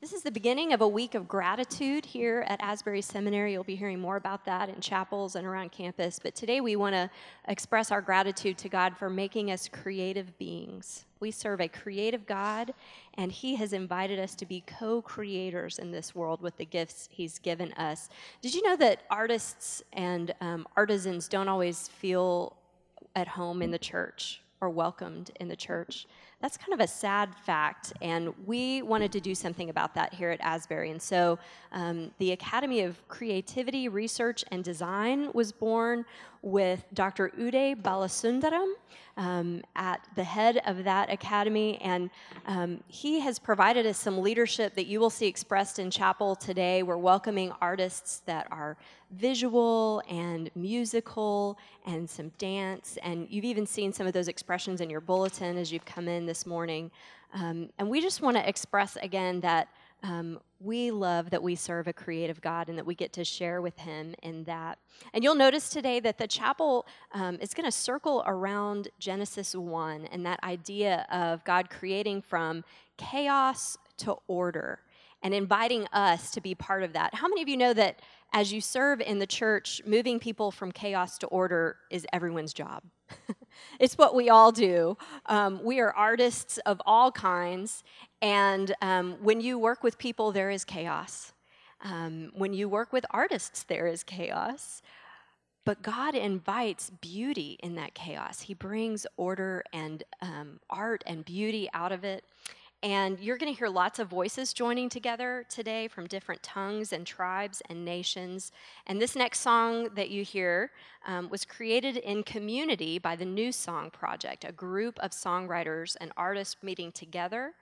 This is the beginning of a week of gratitude here at Asbury Seminary. You'll be hearing more about that in chapels and around campus. But today we want to express our gratitude to God for making us creative beings. We serve a creative God, and He has invited us to be co creators in this world with the gifts He's given us. Did you know that artists and um, artisans don't always feel at home in the church or welcomed in the church? That's kind of a sad fact, and we wanted to do something about that here at Asbury. And so um, the Academy of Creativity, Research, and Design was born with Dr. Uday Balasundaram um, at the head of that academy, and um, he has provided us some leadership that you will see expressed in chapel today. We're welcoming artists that are visual and musical and some dance, and you've even seen some of those expressions in your bulletin as you've come in this morning. Um, and we just want to express again that um, we love that we serve a creative God and that we get to share with Him in that. And you'll notice today that the chapel um, is going to circle around Genesis 1 and that idea of God creating from chaos to order and inviting us to be part of that. How many of you know that as you serve in the church, moving people from chaos to order is everyone's job? it's what we all do. Um, we are artists of all kinds, and um, when you work with people, there is chaos. Um, when you work with artists, there is chaos. But God invites beauty in that chaos. He brings order and um, art and beauty out of it. And you're going to hear lots of voices joining together today from different tongues and tribes and nations. And this next song that you hear um, was created in community by the New Song Project, a group of songwriters and artists meeting together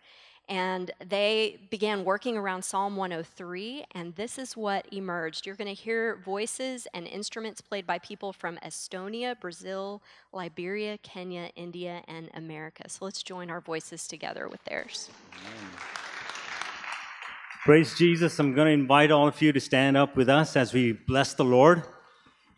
and they began working around Psalm 103, and this is what emerged. You're going to hear voices and instruments played by people from Estonia, Brazil, Liberia, Kenya, India, and America. So let's join our voices together with theirs. Praise Jesus. I'm going to invite all of you to stand up with us as we bless the Lord.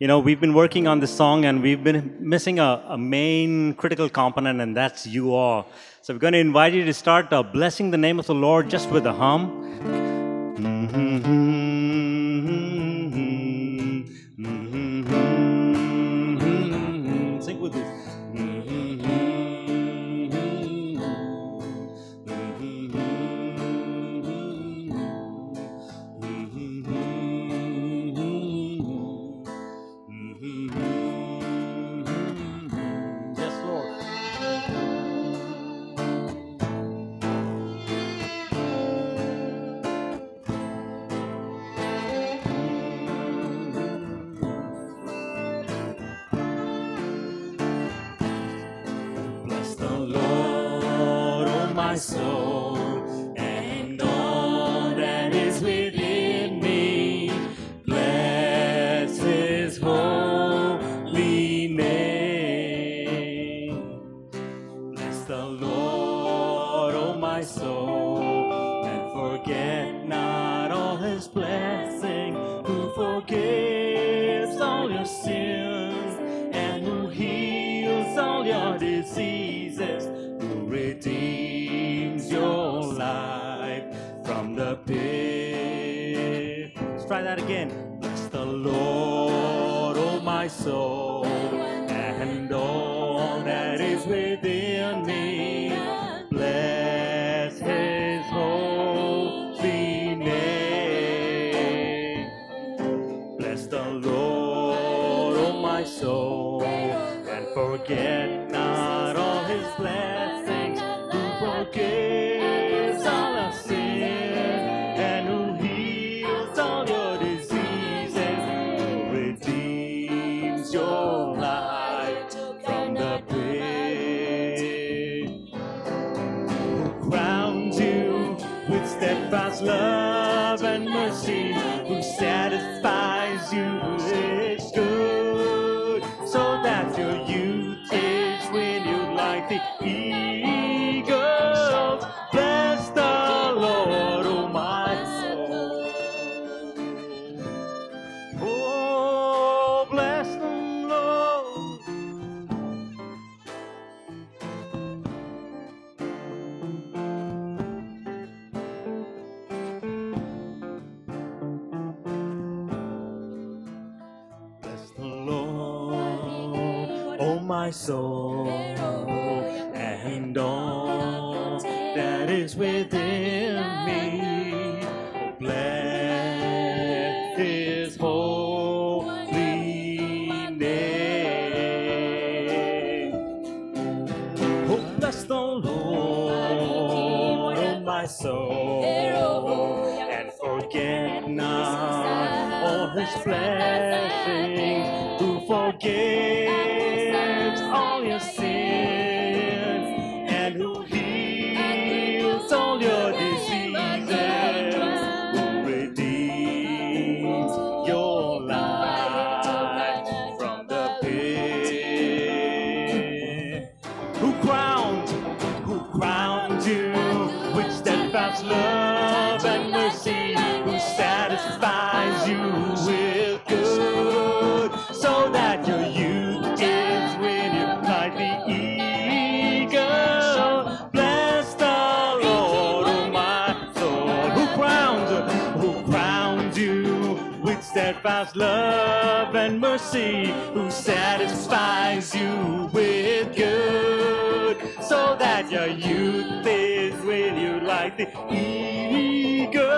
You know, we've been working on this song and we've been missing a, a main critical component, and that's you all. So we're going to invite you to start uh, blessing the name of the Lord just with a hum. my soul. God's love and mercy, who satisfies you with. Love and mercy, who satisfies you with good, so that your youth is renewed like the eagle. Bless the Lord, oh my soul, who crowns, who crowned you with steadfast love and mercy, who satisfies you that your youth is with you like the eagles.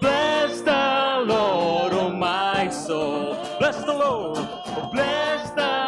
Bless the Lord, oh my soul. Bless the Lord, oh bless the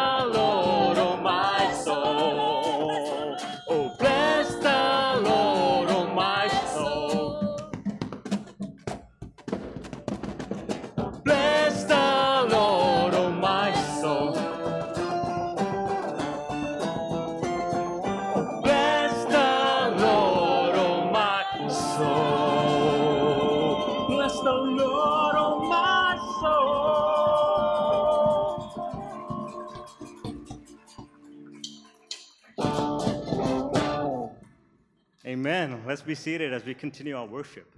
Amen. Let's be seated as we continue our worship.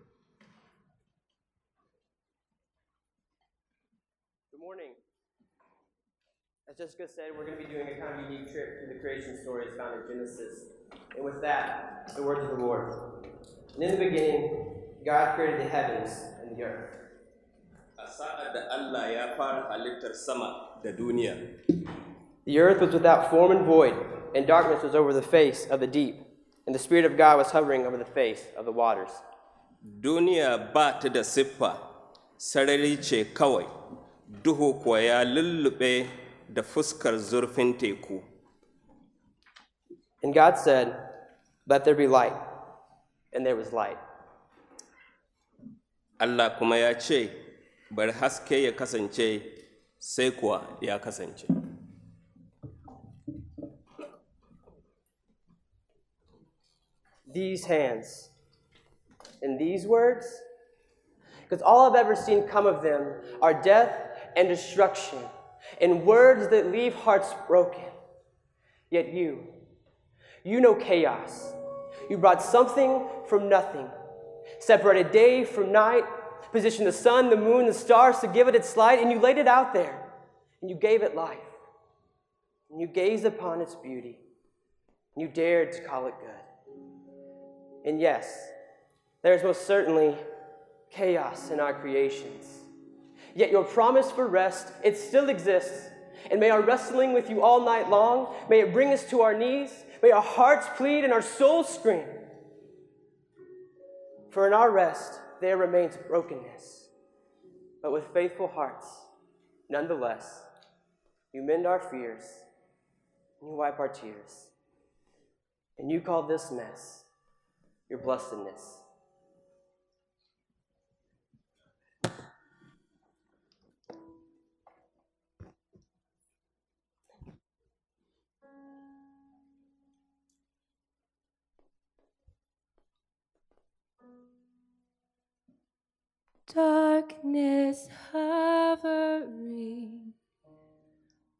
Good morning. As Jessica said, we're going to be doing a kind of unique trip through the creation stories found in Genesis. And with that, the word of the Lord. And in the beginning, God created the heavens and the earth. The earth was without form and void, and darkness was over the face of the deep, and the Spirit of God was hovering over the face of the waters. duniya ba ta da siffa, sarari ce kawai, duhu kuwa ya lullube da fuskar zurfin teku. And God said, Let there be light. And there was light. Allah kuma ya ce, bari haske ya kasance, sai kuwa ya kasance. These hands and these words, because all I've ever seen come of them are death and destruction, and words that leave hearts broken. Yet you, you know chaos. You brought something from nothing, separated day from night, positioned the sun, the moon, the stars to give it its light, and you laid it out there, and you gave it life. And you gazed upon its beauty, and you dared to call it good. And yes, there is most certainly chaos in our creations. Yet your promise for rest, it still exists. And may our wrestling with you all night long, may it bring us to our knees, may our hearts plead and our souls scream. For in our rest, there remains brokenness. But with faithful hearts, nonetheless, you mend our fears, and you wipe our tears. And you call this mess your blessedness. Darkness hovering,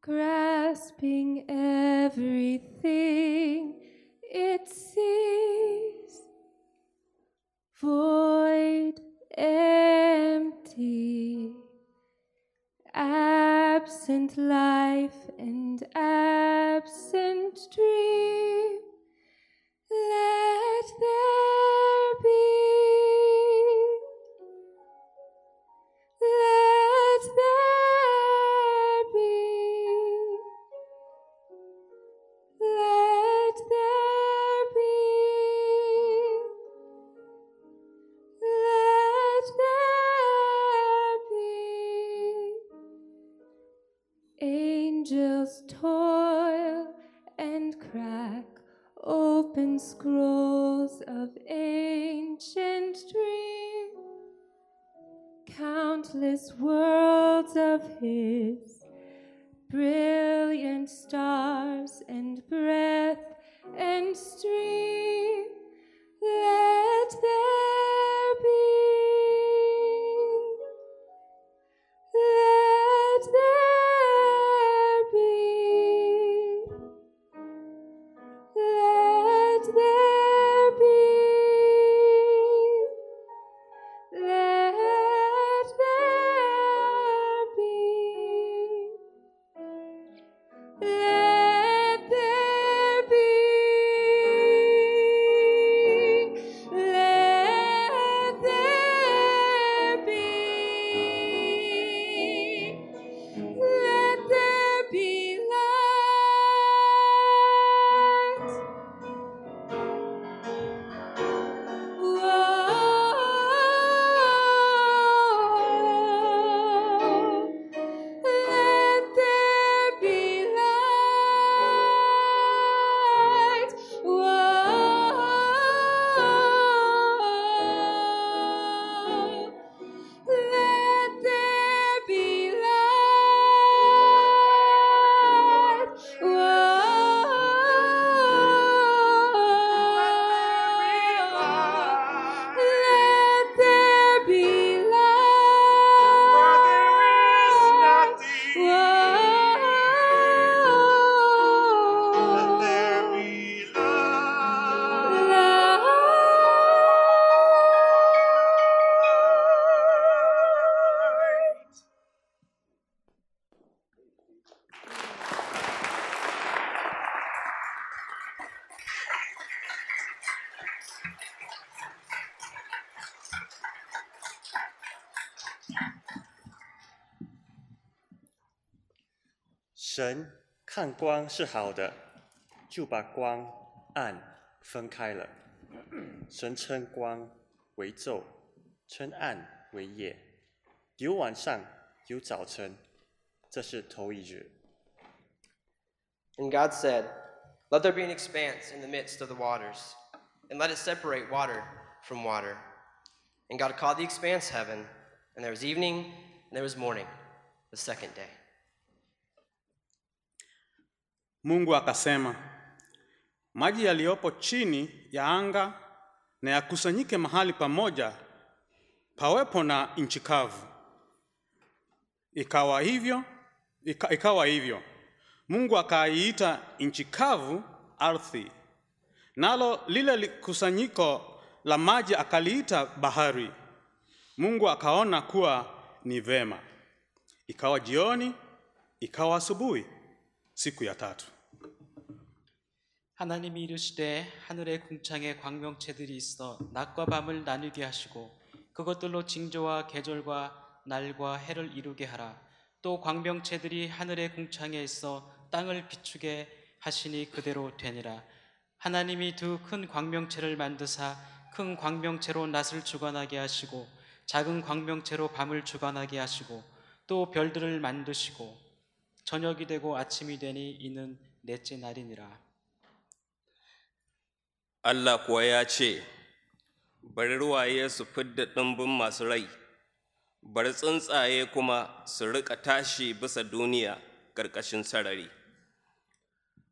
grasping everything it sees, void, empty, absent life and absent dream. Let there be. Let there toil and crack open scrolls of ancient dream. Countless worlds of His, brilliant stars 神看光是好的，就把光暗分开了。神称光为昼，称暗为夜。有晚上，有早晨，这是头一日。 And God said, Let there be an expanse in the midst of the waters, and let it separate water from water. And God called the expanse heaven, and there was evening, and there was morning, the second day. Mungu akasema, maji yaliyopo chini ya anga na yakusanyike mahali pamoja, pawepo na nchi kavu. Ikawa hivyo, ika, ikawa hivyo. Mungu akaiita nchi kavu ardhi, nalo lile kusanyiko la maji akaliita bahari. Mungu akaona kuwa ni vema. Ikawa jioni, ikawa asubuhi, siku ya tatu. 하나님이 이르시되 하늘의 궁창에 광명체들이 있어 낮과 밤을 나누게 하시고 그것들로 징조와 계절과 날과 해를 이루게 하라 또 광명체들이 하늘의 궁창에 있어 땅을 비추게 하시니 그대로 되니라 하나님이 두 큰 광명체를 만드사 큰 광명체로 낮을 주관하게 하시고 작은 광명체로 밤을 주관하게 하시고 또 별들을 만드시고 저녁이 되고 아침이 되니 이는 넷째 날이니라 Allah kuwa ya ce, Bari ruwaye su fidda ɗumbin masu rai, bari tsuntsaye kuma su riƙa tashi bisa duniya ƙarƙashin sarari.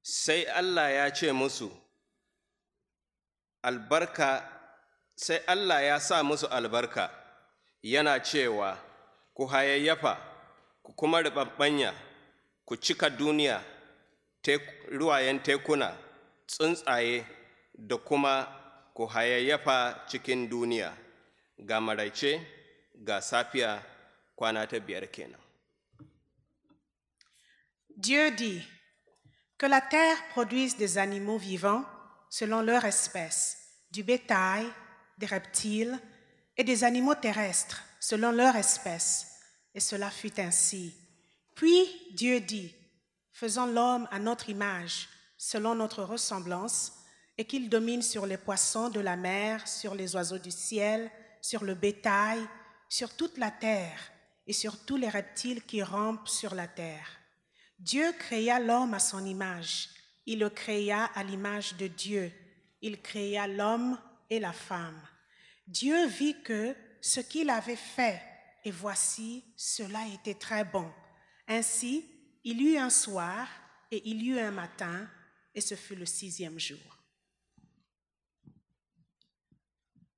Sai Allah ya ce musu, Albarka, sai Allah ya sa musu albarka, yana cewa, Ku hayayyafa, ku kuma riɓaɓɓanya, Ku cika duniya, ruwayen tekuna, tsuntsaye, da kuma ku hayayyafa cikin duniya ga maraice ga safiya kwana ta biyar kenan Dieu dit que la terre produise des animaux vivants selon leur espèce, du bétail, des reptiles et des animaux terrestres selon leur espèce. Et cela fut ainsi. Puis Dieu dit, faisons l'homme à notre image, selon notre ressemblance, et qu'il domine sur les poissons de la mer, sur les oiseaux du ciel, sur le bétail, sur toute la terre et sur tous les reptiles qui rampent sur la terre. Dieu créa l'homme à son image. Il le créa à l'image de Dieu. Il créa l'homme et la femme. Dieu vit que ce qu'il avait fait, et voici, cela était très bon. Ainsi, il y eut un soir et il y eut un matin, et ce fut le sixième jour.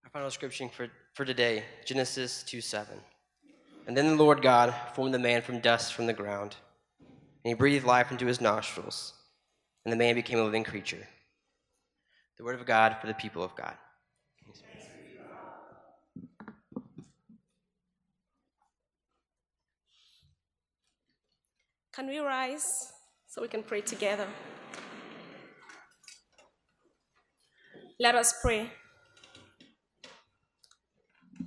Our final scripture for, for today, Genesis 2 7. And then the Lord God formed the man from dust from the ground, and he breathed life into his nostrils, and the man became a living creature. The word of God for the people of God. Can we rise so we can pray together? Let us pray.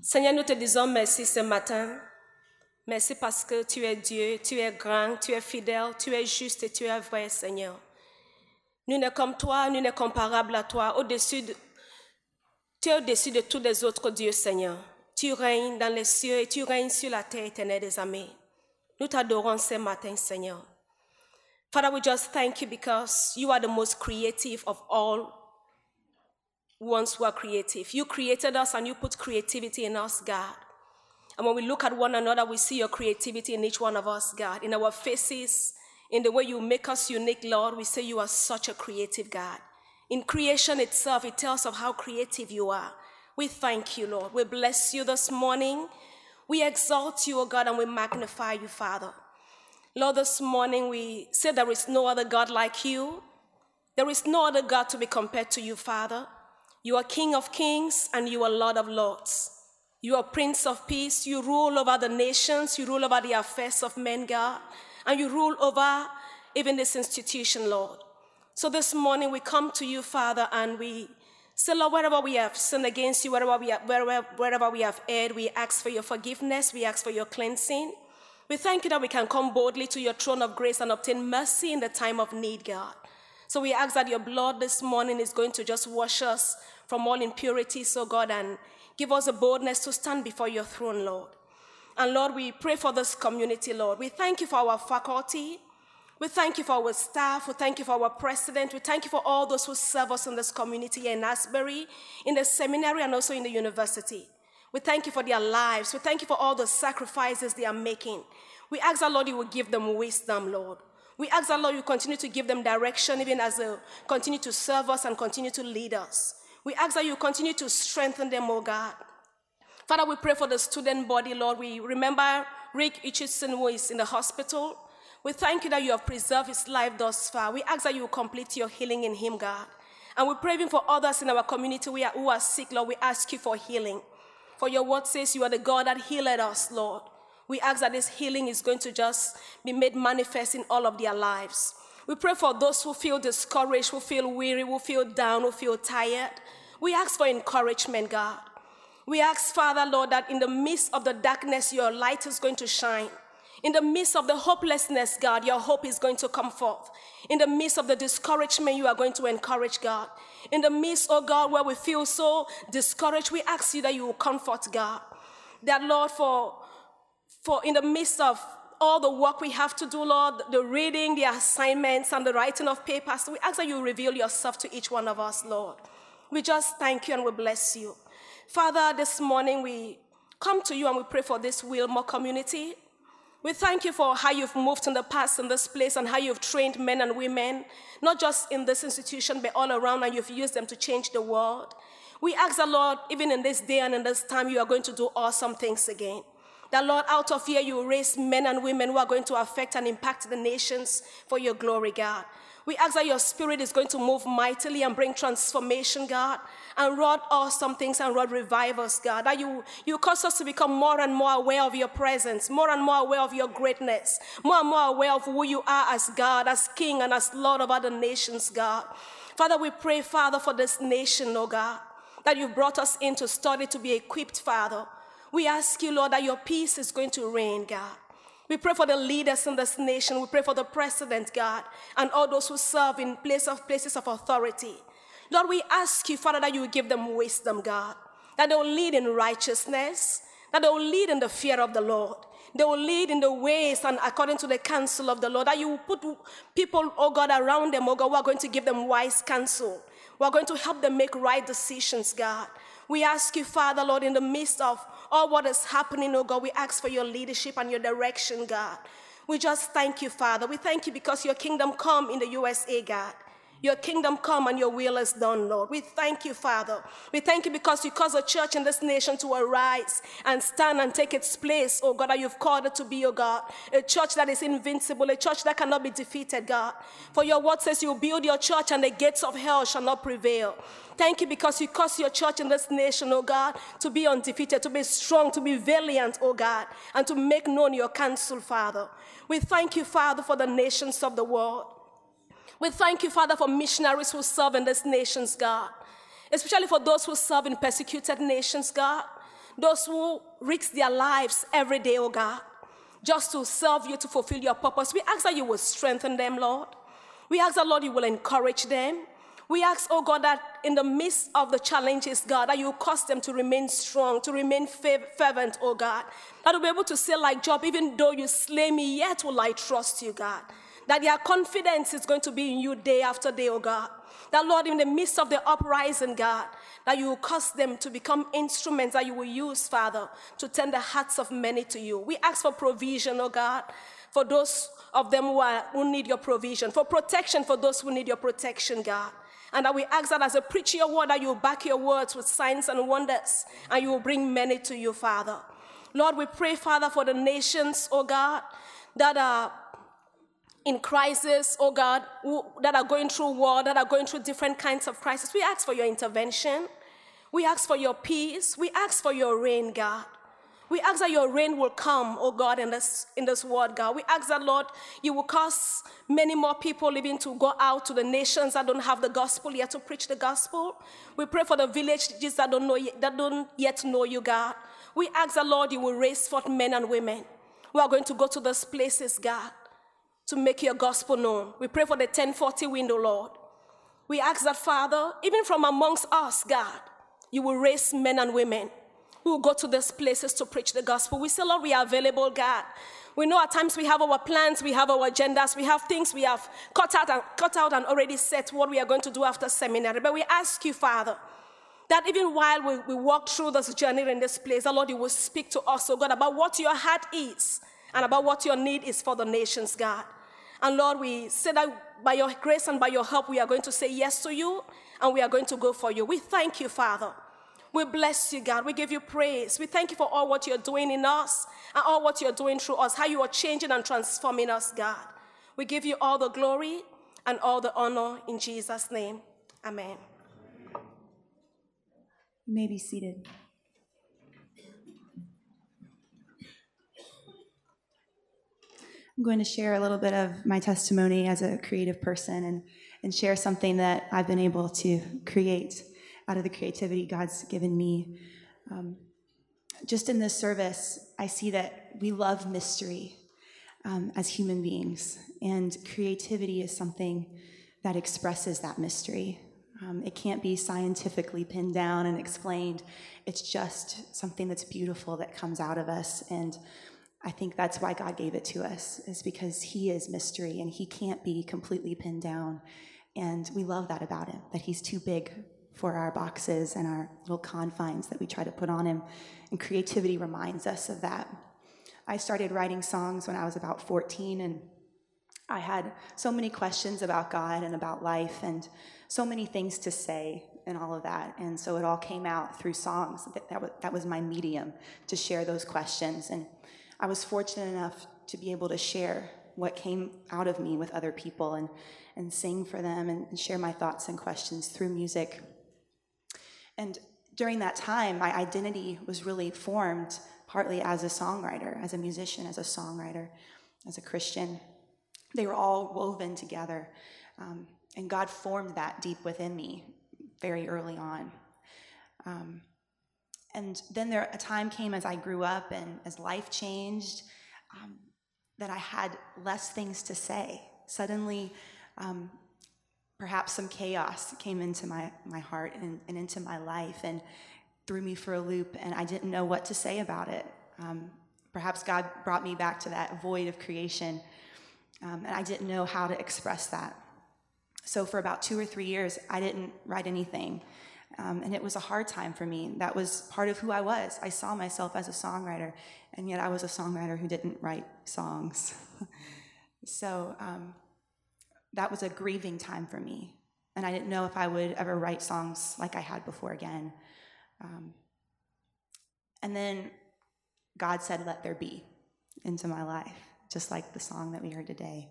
Seigneur, nous te disons merci ce matin. Merci parce que tu es Dieu, tu es grand, tu es fidèle, tu es juste et tu es vrai, Seigneur. Nous ne comme toi, nous ne comparables à toi, au-dessus de, tu es au-dessus de tous les autres dieux, Seigneur. Tu règnes dans les cieux et tu règnes sur la terre éternelle des amis. Nous t'adorons ce matin, Seigneur. Father, we just thank you because you are the most creative of all ones who are creative. You created us and you put creativity in us, God. And when we look at one another, we see your creativity in each one of us, God. In our faces, in the way you make us unique, Lord, we say you are such a creative God. In creation itself, it tells of how creative you are. We thank you, Lord. We bless you this morning. We exalt you, O God, and we magnify you, Father. Lord, this morning we say there is no other God like you. There is no other God to be compared to you, Father. You are King of kings and you are Lord of lords. You are Prince of peace. You rule over the nations. You rule over the affairs of men, God. And you rule over even this institution, Lord. So this morning we come to you, Father, and we say, Lord, wherever we have sinned against you, wherever we have, wherever, wherever we have erred, we ask for your forgiveness. We ask for your cleansing. We thank you that we can come boldly to your throne of grace and obtain mercy in the time of need, God. So we ask that your blood this morning is going to just wash us from all impurities, so God, and give us a boldness to stand before your throne, Lord. And Lord, we pray for this community, Lord. We thank you for our faculty. We thank you for our staff. We thank you for our president. We thank you for all those who serve us in this community here in Asbury, in the seminary, and also in the university. We thank you for their lives. We thank you for all the sacrifices they are making. We ask that, Lord, you will give them wisdom, Lord. We ask that, Lord, you continue to give them direction, even as they continue to serve us and continue to lead us. We ask that you continue to strengthen them, oh God. Father, we pray for the student body, Lord. We remember Rick Richardson, who is in the hospital. We thank you that you have preserved his life thus far. We ask that you will complete your healing in him, God. And we're praying for others in our community who are, who are sick, Lord. We ask you for healing. For your word says you are the God that healed us, Lord. We ask that this healing is going to just be made manifest in all of their lives. We pray for those who feel discouraged, who feel weary, who feel down, who feel tired. We ask for encouragement, God. We ask, Father, Lord, that in the midst of the darkness, your light is going to shine. In the midst of the hopelessness, God, your hope is going to come forth. In the midst of the discouragement, you are going to encourage God. In the midst, oh God, where we feel so discouraged, we ask you that you will comfort God. That, Lord, for, for in the midst of all the work we have to do, Lord, the reading, the assignments, and the writing of papers, we ask that you reveal yourself to each one of us, Lord. We just thank you and we bless you. Father, this morning we come to you and we pray for this Wilmore community. We thank you for how you've moved in the past in this place and how you've trained men and women, not just in this institution, but all around, and you've used them to change the world. We ask the Lord, even in this day and in this time, you are going to do awesome things again. That, Lord, out of here, you raise men and women who are going to affect and impact the nations for your glory, God. We ask that your spirit is going to move mightily and bring transformation, God, and wrought awesome things and wrought revivals, God. That you, you cause us to become more and more aware of your presence, more and more aware of your greatness, more and more aware of who you are as God, as King, and as Lord of other nations, God. Father, we pray, Father, for this nation, oh God, that you've brought us in to study to be equipped, Father. We ask you, Lord, that your peace is going to reign, God. We pray for the leaders in this nation. We pray for the president, God, and all those who serve in place of places of authority. Lord, we ask you, Father, that you give them wisdom, God, that they will lead in righteousness, that they will lead in the fear of the Lord, They will lead in the ways and according to the counsel of the Lord. That you will put people, oh God, around them, oh God, who are going to give them wise counsel. We are going to help them make right decisions, God. We ask you, Father, Lord, in the midst of all what is happening, oh God, we ask for your leadership and your direction, God. We just thank you, Father. We thank you because your kingdom come in the USA, God. Your kingdom come and your will is done, Lord. We thank you, Father. We thank you because you cause a church in this nation to arise and stand and take its place, oh God, that you've called it to be, oh God. A church that is invincible, a church that cannot be defeated, God. For your word says you build your church and the gates of hell shall not prevail. Thank you because you cause your church in this nation, oh God, to be undefeated, to be strong, to be valiant, oh God, and to make known your counsel, Father. We thank you, Father, for the nations of the world. We thank you, Father, for missionaries who serve in these nations, God. Especially for those who serve in persecuted nations, God. Those who risk their lives every day, oh God, just to serve you, to fulfill your purpose. We ask that you will strengthen them, Lord. We ask that, Lord, you will encourage them. We ask, oh God, that in the midst of the challenges, God, that you cause them to remain strong, to remain fervent, oh God. That will be able to say, like Job, even though you slay me, yet will I trust you, God that their confidence is going to be in you day after day, oh God. That, Lord, in the midst of the uprising, God, that you will cause them to become instruments that you will use, Father, to turn the hearts of many to you. We ask for provision, oh God, for those of them who, are, who need your provision, for protection for those who need your protection, God. And that we ask that as a preacher your word, that you will back your words with signs and wonders, and you will bring many to you, Father. Lord, we pray, Father, for the nations, oh God, that are in crisis, oh God, who, that are going through war, that are going through different kinds of crisis. We ask for your intervention. We ask for your peace. We ask for your rain, God. We ask that your rain will come, oh God, in this, in this world, God. We ask that, Lord, you will cause many more people even to go out to the nations that don't have the gospel yet to preach the gospel. We pray for the villages that don't, know, that don't yet know you, God. We ask that, Lord, you will raise forth men and women who are going to go to those places, God to make your gospel known. We pray for the 1040 window, Lord. We ask that, Father, even from amongst us, God, you will raise men and women who will go to these places to preach the gospel. We say, Lord, we are available, God. We know at times we have our plans, we have our agendas, we have things we have cut out and cut out and already set what we are going to do after seminary. But we ask you, Father, that even while we, we walk through this journey in this place, the Lord, you will speak to us, oh God, about what your heart is and about what your need is for the nations, God. And Lord, we say that by your grace and by your help, we are going to say yes to you and we are going to go for you. We thank you, Father. We bless you, God. We give you praise. We thank you for all what you're doing in us and all what you're doing through us, how you are changing and transforming us, God. We give you all the glory and all the honor in Jesus' name. Amen. You may be seated. I'm going to share a little bit of my testimony as a creative person and, and share something that I've been able to create out of the creativity God's given me. Um, just in this service, I see that we love mystery um, as human beings, and creativity is something that expresses that mystery. Um, it can't be scientifically pinned down and explained. It's just something that's beautiful that comes out of us. And I think that's why God gave it to us, is because He is mystery and He can't be completely pinned down. And we love that about Him, that He's too big for our boxes and our little confines that we try to put on Him. And creativity reminds us of that. I started writing songs when I was about 14, and I had so many questions about God and about life, and so many things to say and all of that. And so it all came out through songs. That, that, was, that was my medium to share those questions. And I was fortunate enough to be able to share what came out of me with other people and, and sing for them and, and share my thoughts and questions through music. And during that time, my identity was really formed partly as a songwriter, as a musician, as a songwriter, as a Christian. They were all woven together. Um, and God formed that deep within me very early on. Um, and then there a time came as I grew up and as life changed um, that I had less things to say. Suddenly, um, perhaps some chaos came into my, my heart and, and, into my life and threw me for a loop, and I didn't know what to say about it. Um, perhaps God brought me back to that void of creation, um, and I didn't know how to express that. So for about two or three years, I didn't write anything. Um, and it was a hard time for me. That was part of who I was. I saw myself as a songwriter, and yet I was a songwriter who didn't write songs. so um, that was a grieving time for me. And I didn't know if I would ever write songs like I had before again. Um, and then God said, Let there be into my life, just like the song that we heard today.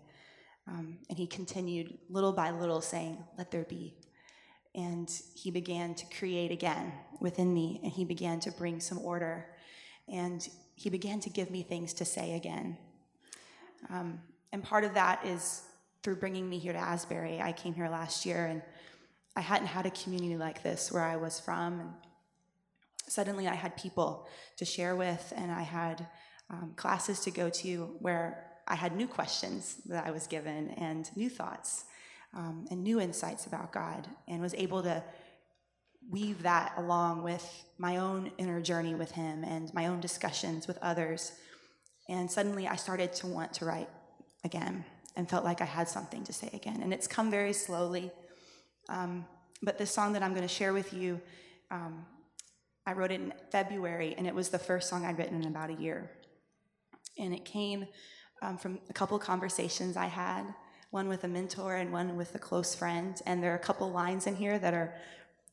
Um, and he continued little by little saying, Let there be. And he began to create again within me, and he began to bring some order. And he began to give me things to say again. Um, and part of that is through bringing me here to Asbury. I came here last year, and I hadn't had a community like this where I was from. And suddenly I had people to share with, and I had um, classes to go to where I had new questions that I was given and new thoughts um, and new insights about God, and was able to weave that along with my own inner journey with Him and my own discussions with others. And suddenly I started to want to write again and felt like I had something to say again. And it's come very slowly. Um, but this song that I'm going to share with you, um, I wrote it in February, and it was the first song I'd written in about a year. And it came um, from a couple conversations I had, one with a mentor and one with a close friend. And there are a couple lines in here that are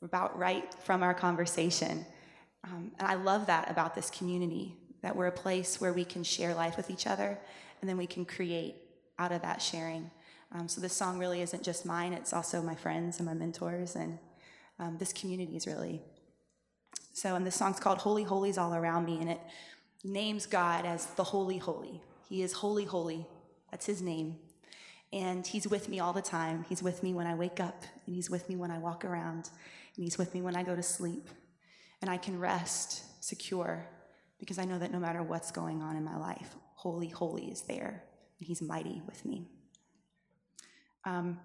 about right from our conversation. Um, and I love that about this community, that we're a place where we can share life with each other, and then we can create out of that sharing. Um, so this song really isn't just mine, it's also my friends and my mentors, and um, this community is really. So, and this song's called Holy Holies All Around Me, and it names God as the Holy Holy. He is Holy Holy, that's his name. And he's with me all the time. He's with me when I wake up, and he's with me when I walk around, and he's with me when I go to sleep. And I can rest secure because I know that no matter what's going on in my life, Holy Holy is there and He's mighty with me. Um,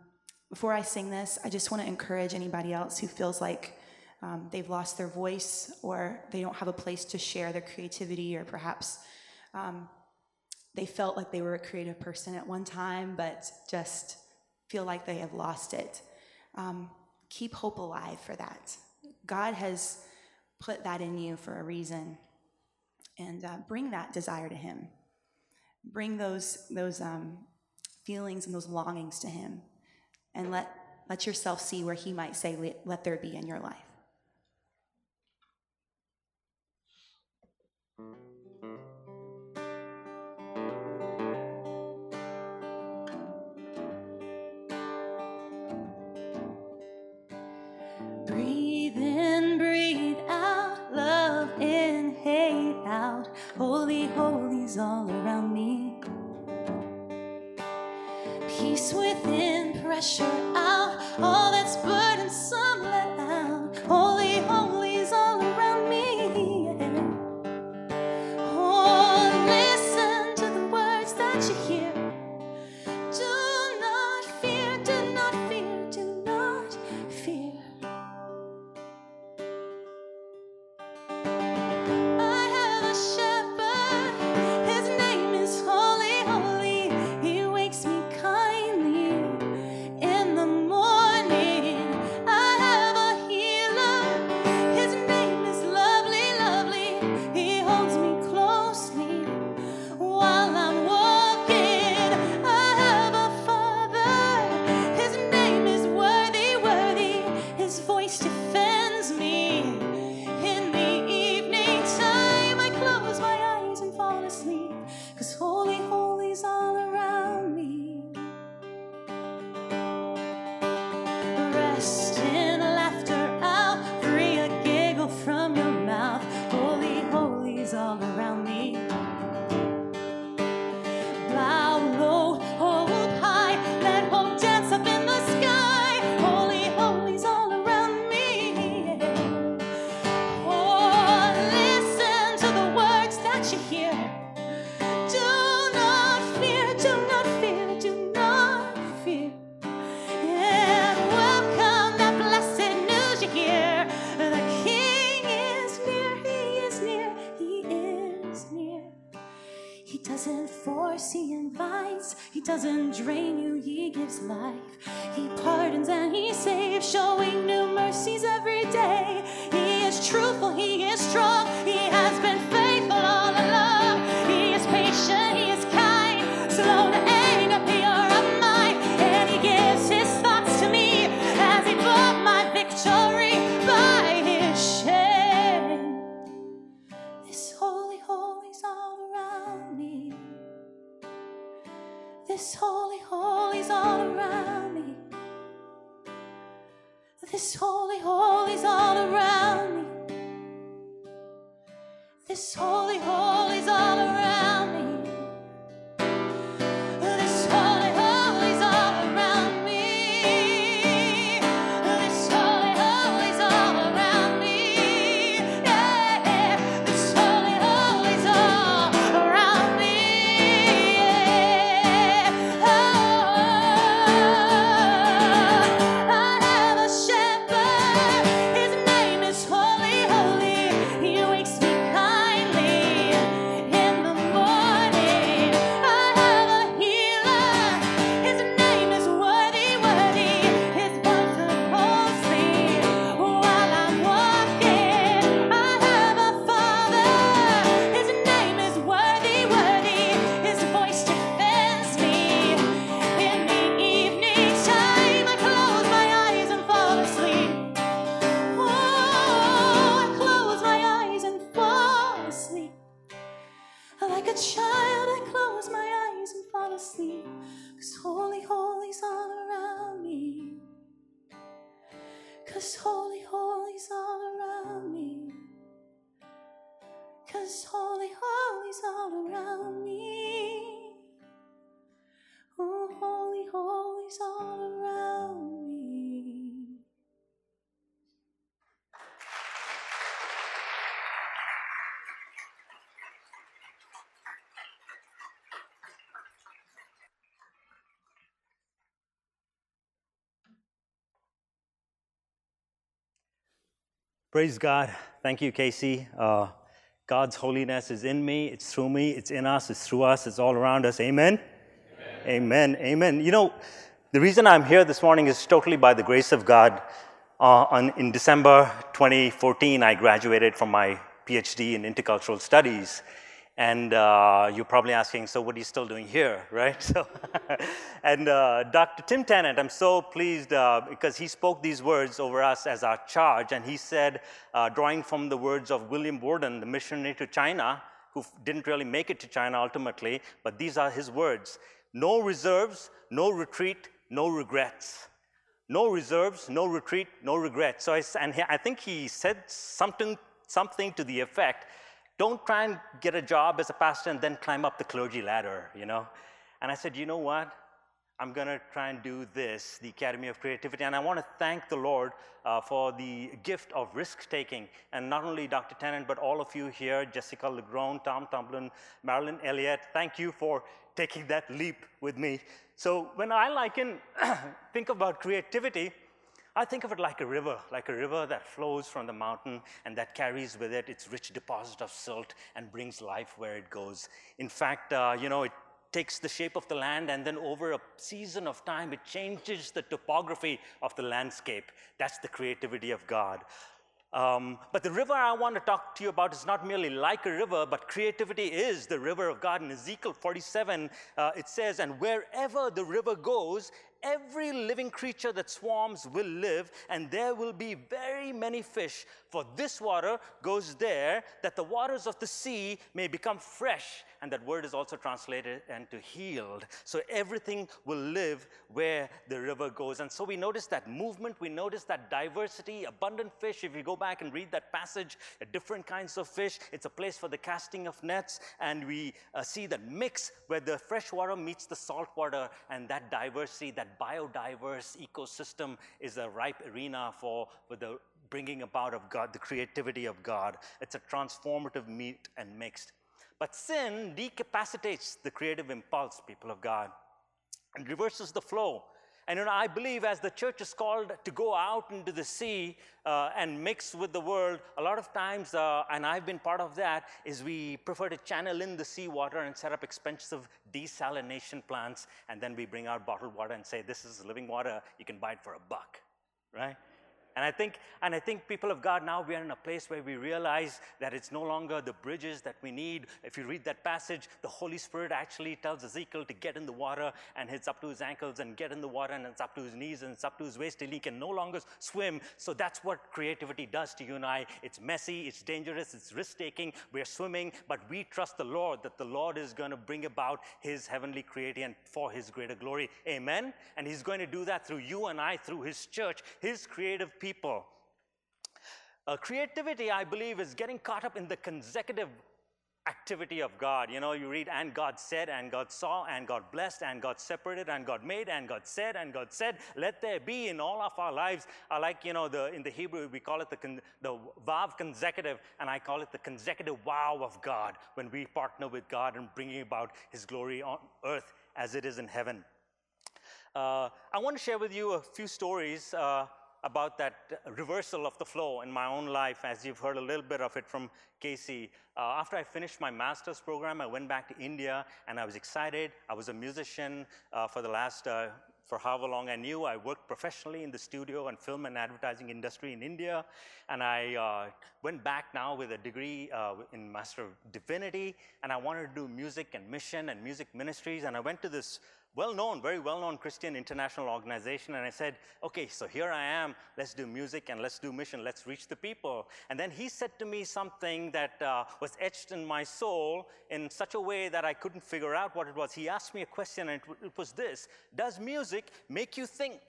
before I sing this, I just want to encourage anybody else who feels like um, they've lost their voice or they don't have a place to share their creativity, or perhaps um, they felt like they were a creative person at one time, but just feel like they have lost it. Um, keep hope alive for that. God has put that in you for a reason, and uh, bring that desire to Him bring those those um, feelings and those longings to him and let let yourself see where he might say let, there be in your life all around me. Peace within, pressure out, all that's burdensome let Praise God. Thank you, Casey. Uh, God's holiness is in me, it's through me, it's in us, it's through us, it's all around us. Amen? Amen. Amen. You know, the reason I'm here this morning is totally by the grace of God. Uh, on, in December 2014, I graduated from my PhD in intercultural studies. And uh, you're probably asking, so what are you still doing here, right? So, and uh, Dr. Tim Tennent, I'm so pleased uh, because he spoke these words over us as our charge. And he said, uh, drawing from the words of William Borden, the missionary to China, who didn't really make it to China ultimately, but these are his words no reserves, no retreat, no regrets. No reserves, no retreat, no regrets. So I, and he, I think he said something, something to the effect don't try and get a job as a pastor and then climb up the clergy ladder, you know? And I said, you know what? I'm going to try and do this, the Academy of Creativity. And I want to thank the Lord uh, for the gift of risk taking. And not only Dr. Tennent, but all of you here Jessica LaGrone, Tom Tumblin, Marilyn Elliott thank you for taking that leap with me. So when I liken, think about creativity, I think of it like a river, like a river that flows from the mountain and that carries with it its rich deposit of silt and brings life where it goes. In fact, uh, you know, it takes the shape of the land and then over a season of time, it changes the topography of the landscape. That's the creativity of God. Um, but the river I want to talk to you about is not merely like a river, but creativity is the river of God. In Ezekiel 47, uh, it says, And wherever the river goes, every living creature that swarms will live, and there will be very many fish. For this water goes there, that the waters of the sea may become fresh. And that word is also translated into healed. So everything will live where the river goes. And so we notice that movement, we notice that diversity, abundant fish. If you go back and read that passage, different kinds of fish, it's a place for the casting of nets. And we uh, see that mix where the fresh water meets the salt water, and that diversity, that biodiverse ecosystem is a ripe arena for, for the bringing about of God, the creativity of God. It's a transformative meet and mixed. But sin decapacitates the creative impulse, people of God, and reverses the flow. And you know, I believe as the church is called to go out into the sea uh, and mix with the world, a lot of times, uh, and I've been part of that, is we prefer to channel in the seawater and set up expensive desalination plants, and then we bring out bottled water and say, "This is living water. You can buy it for a buck," right? And I think, and I think people of God now we are in a place where we realize that it's no longer the bridges that we need. If you read that passage, the Holy Spirit actually tells Ezekiel to get in the water, and it's up to his ankles, and get in the water, and it's up to his knees, and it's up to his waist till he can no longer swim. So that's what creativity does to you and I. It's messy, it's dangerous, it's risk-taking. We're swimming, but we trust the Lord that the Lord is going to bring about His heavenly creating and for His greater glory. Amen. And He's going to do that through you and I, through His church, His creative people people. Uh, creativity, I believe, is getting caught up in the consecutive activity of God. You know, you read, and God said, and God saw, and God blessed, and God separated, and God made, and God said, and God said, let there be in all of our lives. I like, you know, the, in the Hebrew, we call it the, con, the vav consecutive, and I call it the consecutive wow of God when we partner with God and bringing about His glory on earth as it is in heaven. Uh, I want to share with you a few stories. Uh, about that reversal of the flow in my own life, as you've heard a little bit of it from Casey. Uh, after I finished my master's program, I went back to India and I was excited. I was a musician uh, for the last, uh, for however long I knew. I worked professionally in the studio and film and advertising industry in India. And I uh, went back now with a degree uh, in Master of Divinity. And I wanted to do music and mission and music ministries. And I went to this well-known, very well-known Christian international organization. And I said, okay, so here I am. Let's do music and let's do mission. Let's reach the people. And then he said to me something that uh, was etched in my soul in such a way that I couldn't figure out what it was. He asked me a question, and it, it was this: Does music make you think?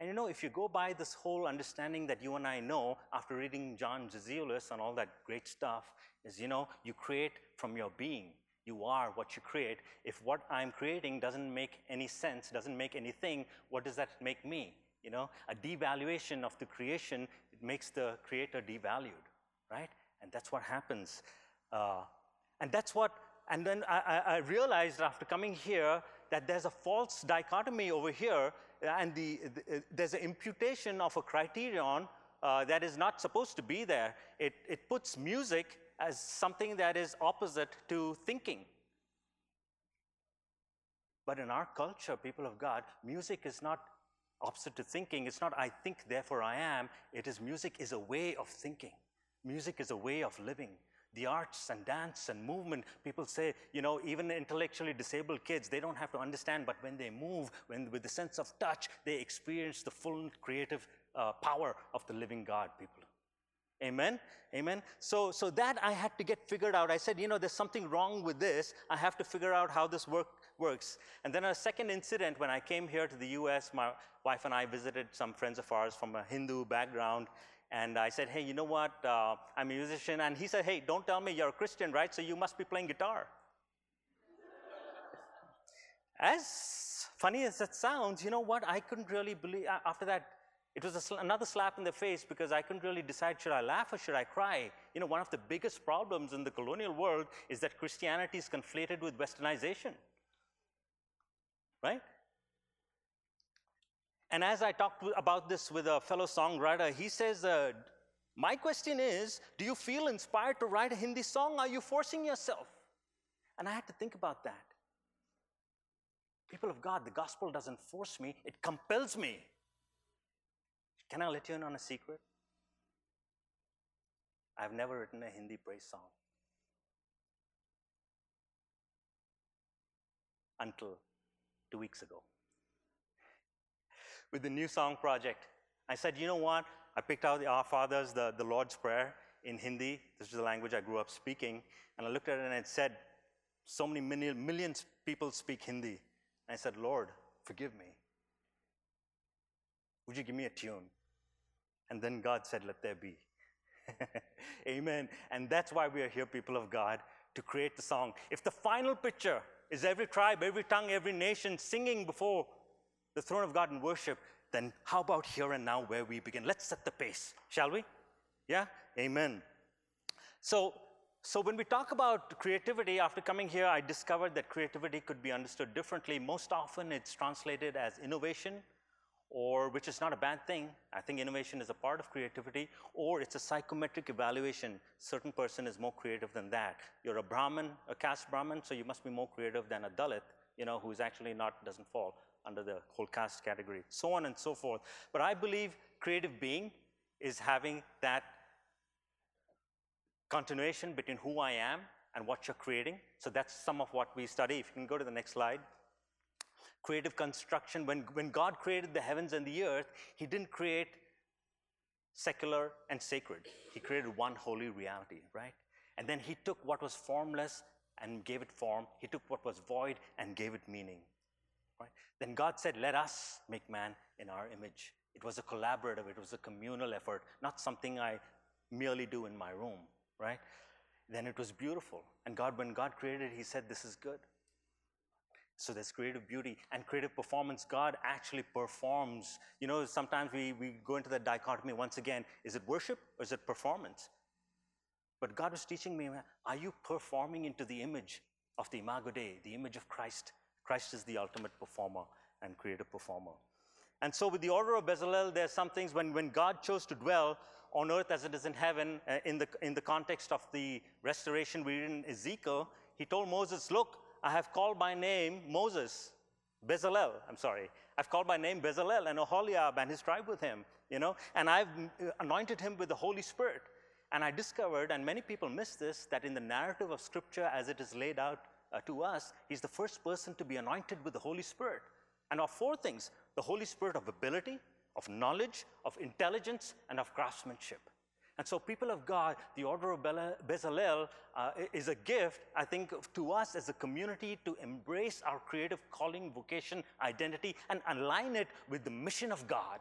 And you know, if you go by this whole understanding that you and I know after reading John Zizioulas and all that great stuff, is you know, you create from your being. You are what you create. If what I'm creating doesn't make any sense, doesn't make anything, what does that make me? You know, a devaluation of the creation, it makes the creator devalued, right? And that's what happens. Uh, and that's what, and then I, I, realized after coming here that there's a false dichotomy over here, and the, the, there's an imputation of a criterion uh, that is not supposed to be there. It, it puts music as something that is opposite to thinking. But in our culture, people of God, music is not opposite to thinking. It's not I think, therefore I am. It is music is a way of thinking. Music is a way of living. The arts and dance and movement, people say, you know, even intellectually disabled kids, they don't have to understand, but when they move, when with the sense of touch, they experience the full creative uh, power of the living God, people. Amen? Amen? So, so that I had to get figured out. I said, you know, there's something wrong with this. I have to figure out how this work, works. And then a second incident, when I came here to the US, my wife and I visited some friends of ours from a Hindu background. And I said, hey, you know what? Uh, I'm a musician. And he said, hey, don't tell me you're a Christian, right? So you must be playing guitar. As funny as that sounds, you know what? I couldn't really believe, after that, it was sl another slap in the face because I couldn't really decide should I laugh or should I cry. You know, one of the biggest problems in the colonial world is that Christianity is conflated with westernization. Right? And as I talked about this with a fellow songwriter, he says, uh, My question is, do you feel inspired to write a Hindi song? Are you forcing yourself? And I had to think about that. People of God, the gospel doesn't force me, it compels me. Can I let you in on a secret? I've never written a Hindi praise song. Until two weeks ago. With the new song project, I said, you know what? I picked out the Our Fathers, the, the Lord's Prayer in Hindi. This is the language I grew up speaking. And I looked at it and it said, so many million, millions people speak Hindi. And I said, Lord, forgive me. Would you give me a tune? And then God said, Let there be. Amen. And that's why we are here, people of God, to create the song. If the final picture is every tribe, every tongue, every nation singing before the throne of God in worship, then how about here and now where we begin? Let's set the pace, shall we? Yeah? Amen. So, So, when we talk about creativity, after coming here, I discovered that creativity could be understood differently. Most often, it's translated as innovation, or which is not a bad thing. I think innovation is a part of creativity, or it's a psychometric evaluation. Certain person is more creative than that. You're a Brahmin, a caste Brahmin, so you must be more creative than a Dalit, you know, who is actually not, doesn't fall under the whole caste category, so on and so forth. But I believe creative being is having that continuation between who I am and what you're creating. So that's some of what we study. If you can go to the next slide. Creative construction. When, when God created the heavens and the earth, He didn't create secular and sacred. He created one holy reality, right? And then He took what was formless and gave it form. He took what was void and gave it meaning. Right? Then God said, Let us make man in our image. It was a collaborative, it was a communal effort, not something I merely do in my room, right? Then it was beautiful. And God, when God created it, He said, This is good. So there's creative beauty and creative performance. God actually performs. You know, sometimes we, we go into that dichotomy once again is it worship or is it performance? But God was teaching me are you performing into the image of the Imago Dei, the image of Christ? Christ is the ultimate performer and creative performer. And so, with the order of Bezalel, there's some things when, when God chose to dwell on earth as it is in heaven, uh, in, the, in the context of the restoration we read in Ezekiel, he told Moses, Look, I have called by name Moses, Bezalel, I'm sorry. I've called by name Bezalel and Oholiab and his tribe with him, you know, and I've anointed him with the Holy Spirit. And I discovered, and many people miss this, that in the narrative of Scripture as it is laid out uh, to us, he's the first person to be anointed with the Holy Spirit. And of four things the Holy Spirit of ability, of knowledge, of intelligence, and of craftsmanship. And so, people of God, the order of Bezalel uh, is a gift, I think, to us as a community to embrace our creative calling, vocation, identity, and align it with the mission of God.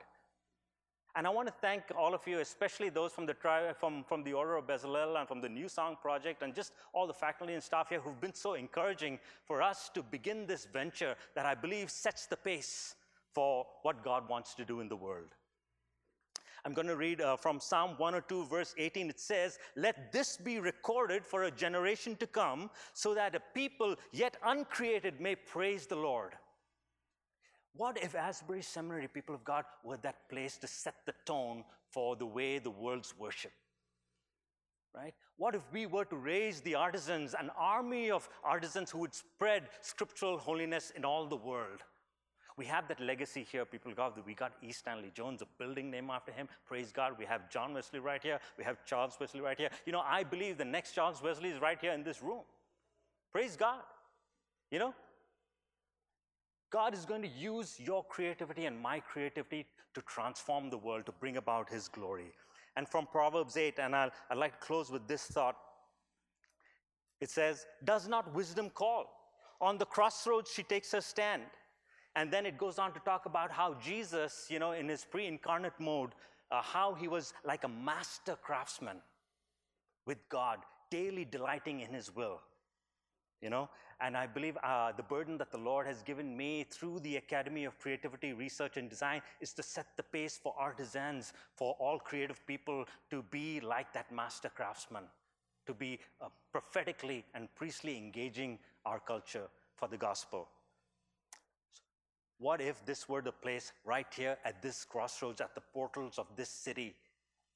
And I want to thank all of you, especially those from the from, from the Order of Bezalel and from the New Song Project, and just all the faculty and staff here who've been so encouraging for us to begin this venture that I believe sets the pace for what God wants to do in the world. I'm going to read uh, from Psalm 102, verse 18. It says, Let this be recorded for a generation to come, so that a people yet uncreated may praise the Lord. What if Asbury Seminary, people of God, were that place to set the tone for the way the world's worship? Right? What if we were to raise the artisans, an army of artisans who would spread scriptural holiness in all the world? We have that legacy here, people God. We got E. Stanley Jones, a building named after him. Praise God. We have John Wesley right here. We have Charles Wesley right here. You know, I believe the next Charles Wesley is right here in this room. Praise God. You know, God is going to use your creativity and my creativity to transform the world, to bring about His glory. And from Proverbs 8, and I'll, I'd like to close with this thought it says, Does not wisdom call? On the crossroads, she takes her stand. And then it goes on to talk about how Jesus, you know, in his pre incarnate mode, uh, how he was like a master craftsman with God, daily delighting in his will you know? And i believe uh, the burden that the lord has given me through the academy of creativity research and design is to set the pace for artisans for all creative people to be like that master craftsman to be uh, prophetically and priestly engaging our culture for the gospel what if this were the place right here at this crossroads at the portals of this city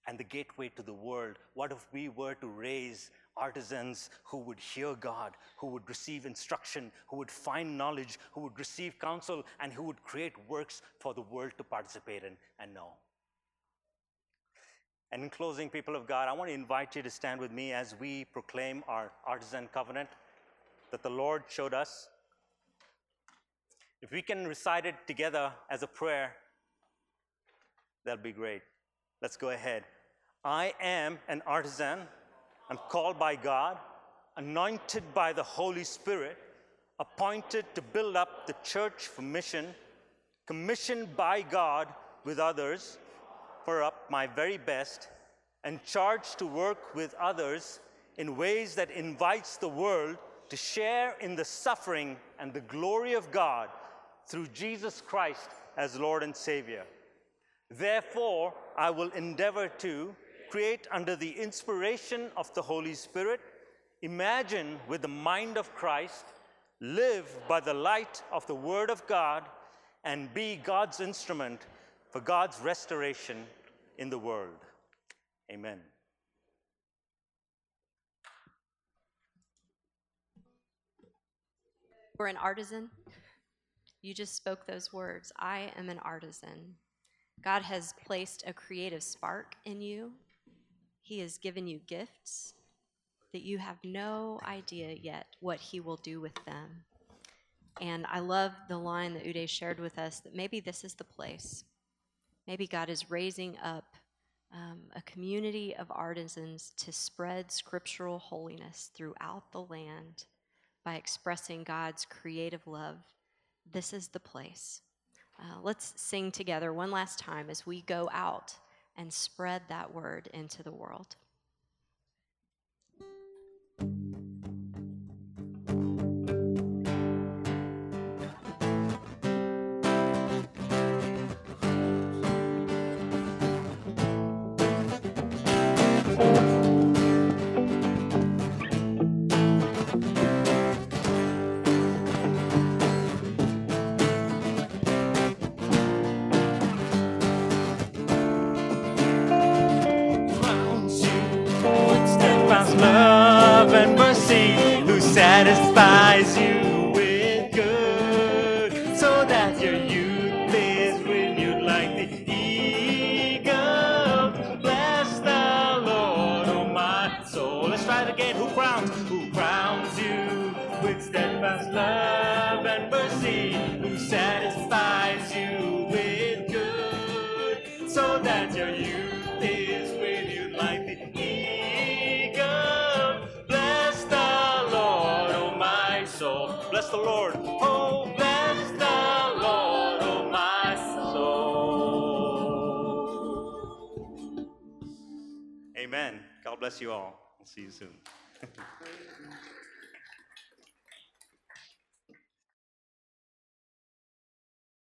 and the gateway to the world what if we were to raise artisans who would hear God, who would receive instruction, who would find knowledge, who would receive counsel, and who would create works for the world to participate in and know. And in closing, people of God, I want to invite you to stand with me as we proclaim our artisan covenant that the Lord showed us. If we can recite it together as a prayer, that'll be great. Let's go ahead. I am an artisan I'm called by God, anointed by the Holy Spirit, appointed to build up the church for mission, commissioned by God with others for up my very best, and charged to work with others in ways that invites the world to share in the suffering and the glory of God through Jesus Christ as Lord and Savior. Therefore, I will endeavor to create under the inspiration of the Holy Spirit imagine with the mind of Christ, live by the light of the Word of God, and be God's instrument for God's restoration in the world. Amen. We're an artisan. You just spoke those words. I am an artisan. God has placed a creative spark in you. He has given you gifts that you have no idea yet what He will do with them. And I love the line that Uday shared with us that maybe this is the place. Maybe God is raising up um, a community of artisans to spread scriptural holiness throughout the land by expressing God's creative love. This is the place. Uh, let's sing together one last time as we go out and spread that word into the world. Satisfies you with good, so that your youth is with you like the eagle. Bless the Lord, oh my soul. Bless the Lord. Oh, bless the Lord, oh my soul. Amen. God bless you all. I'll see you soon.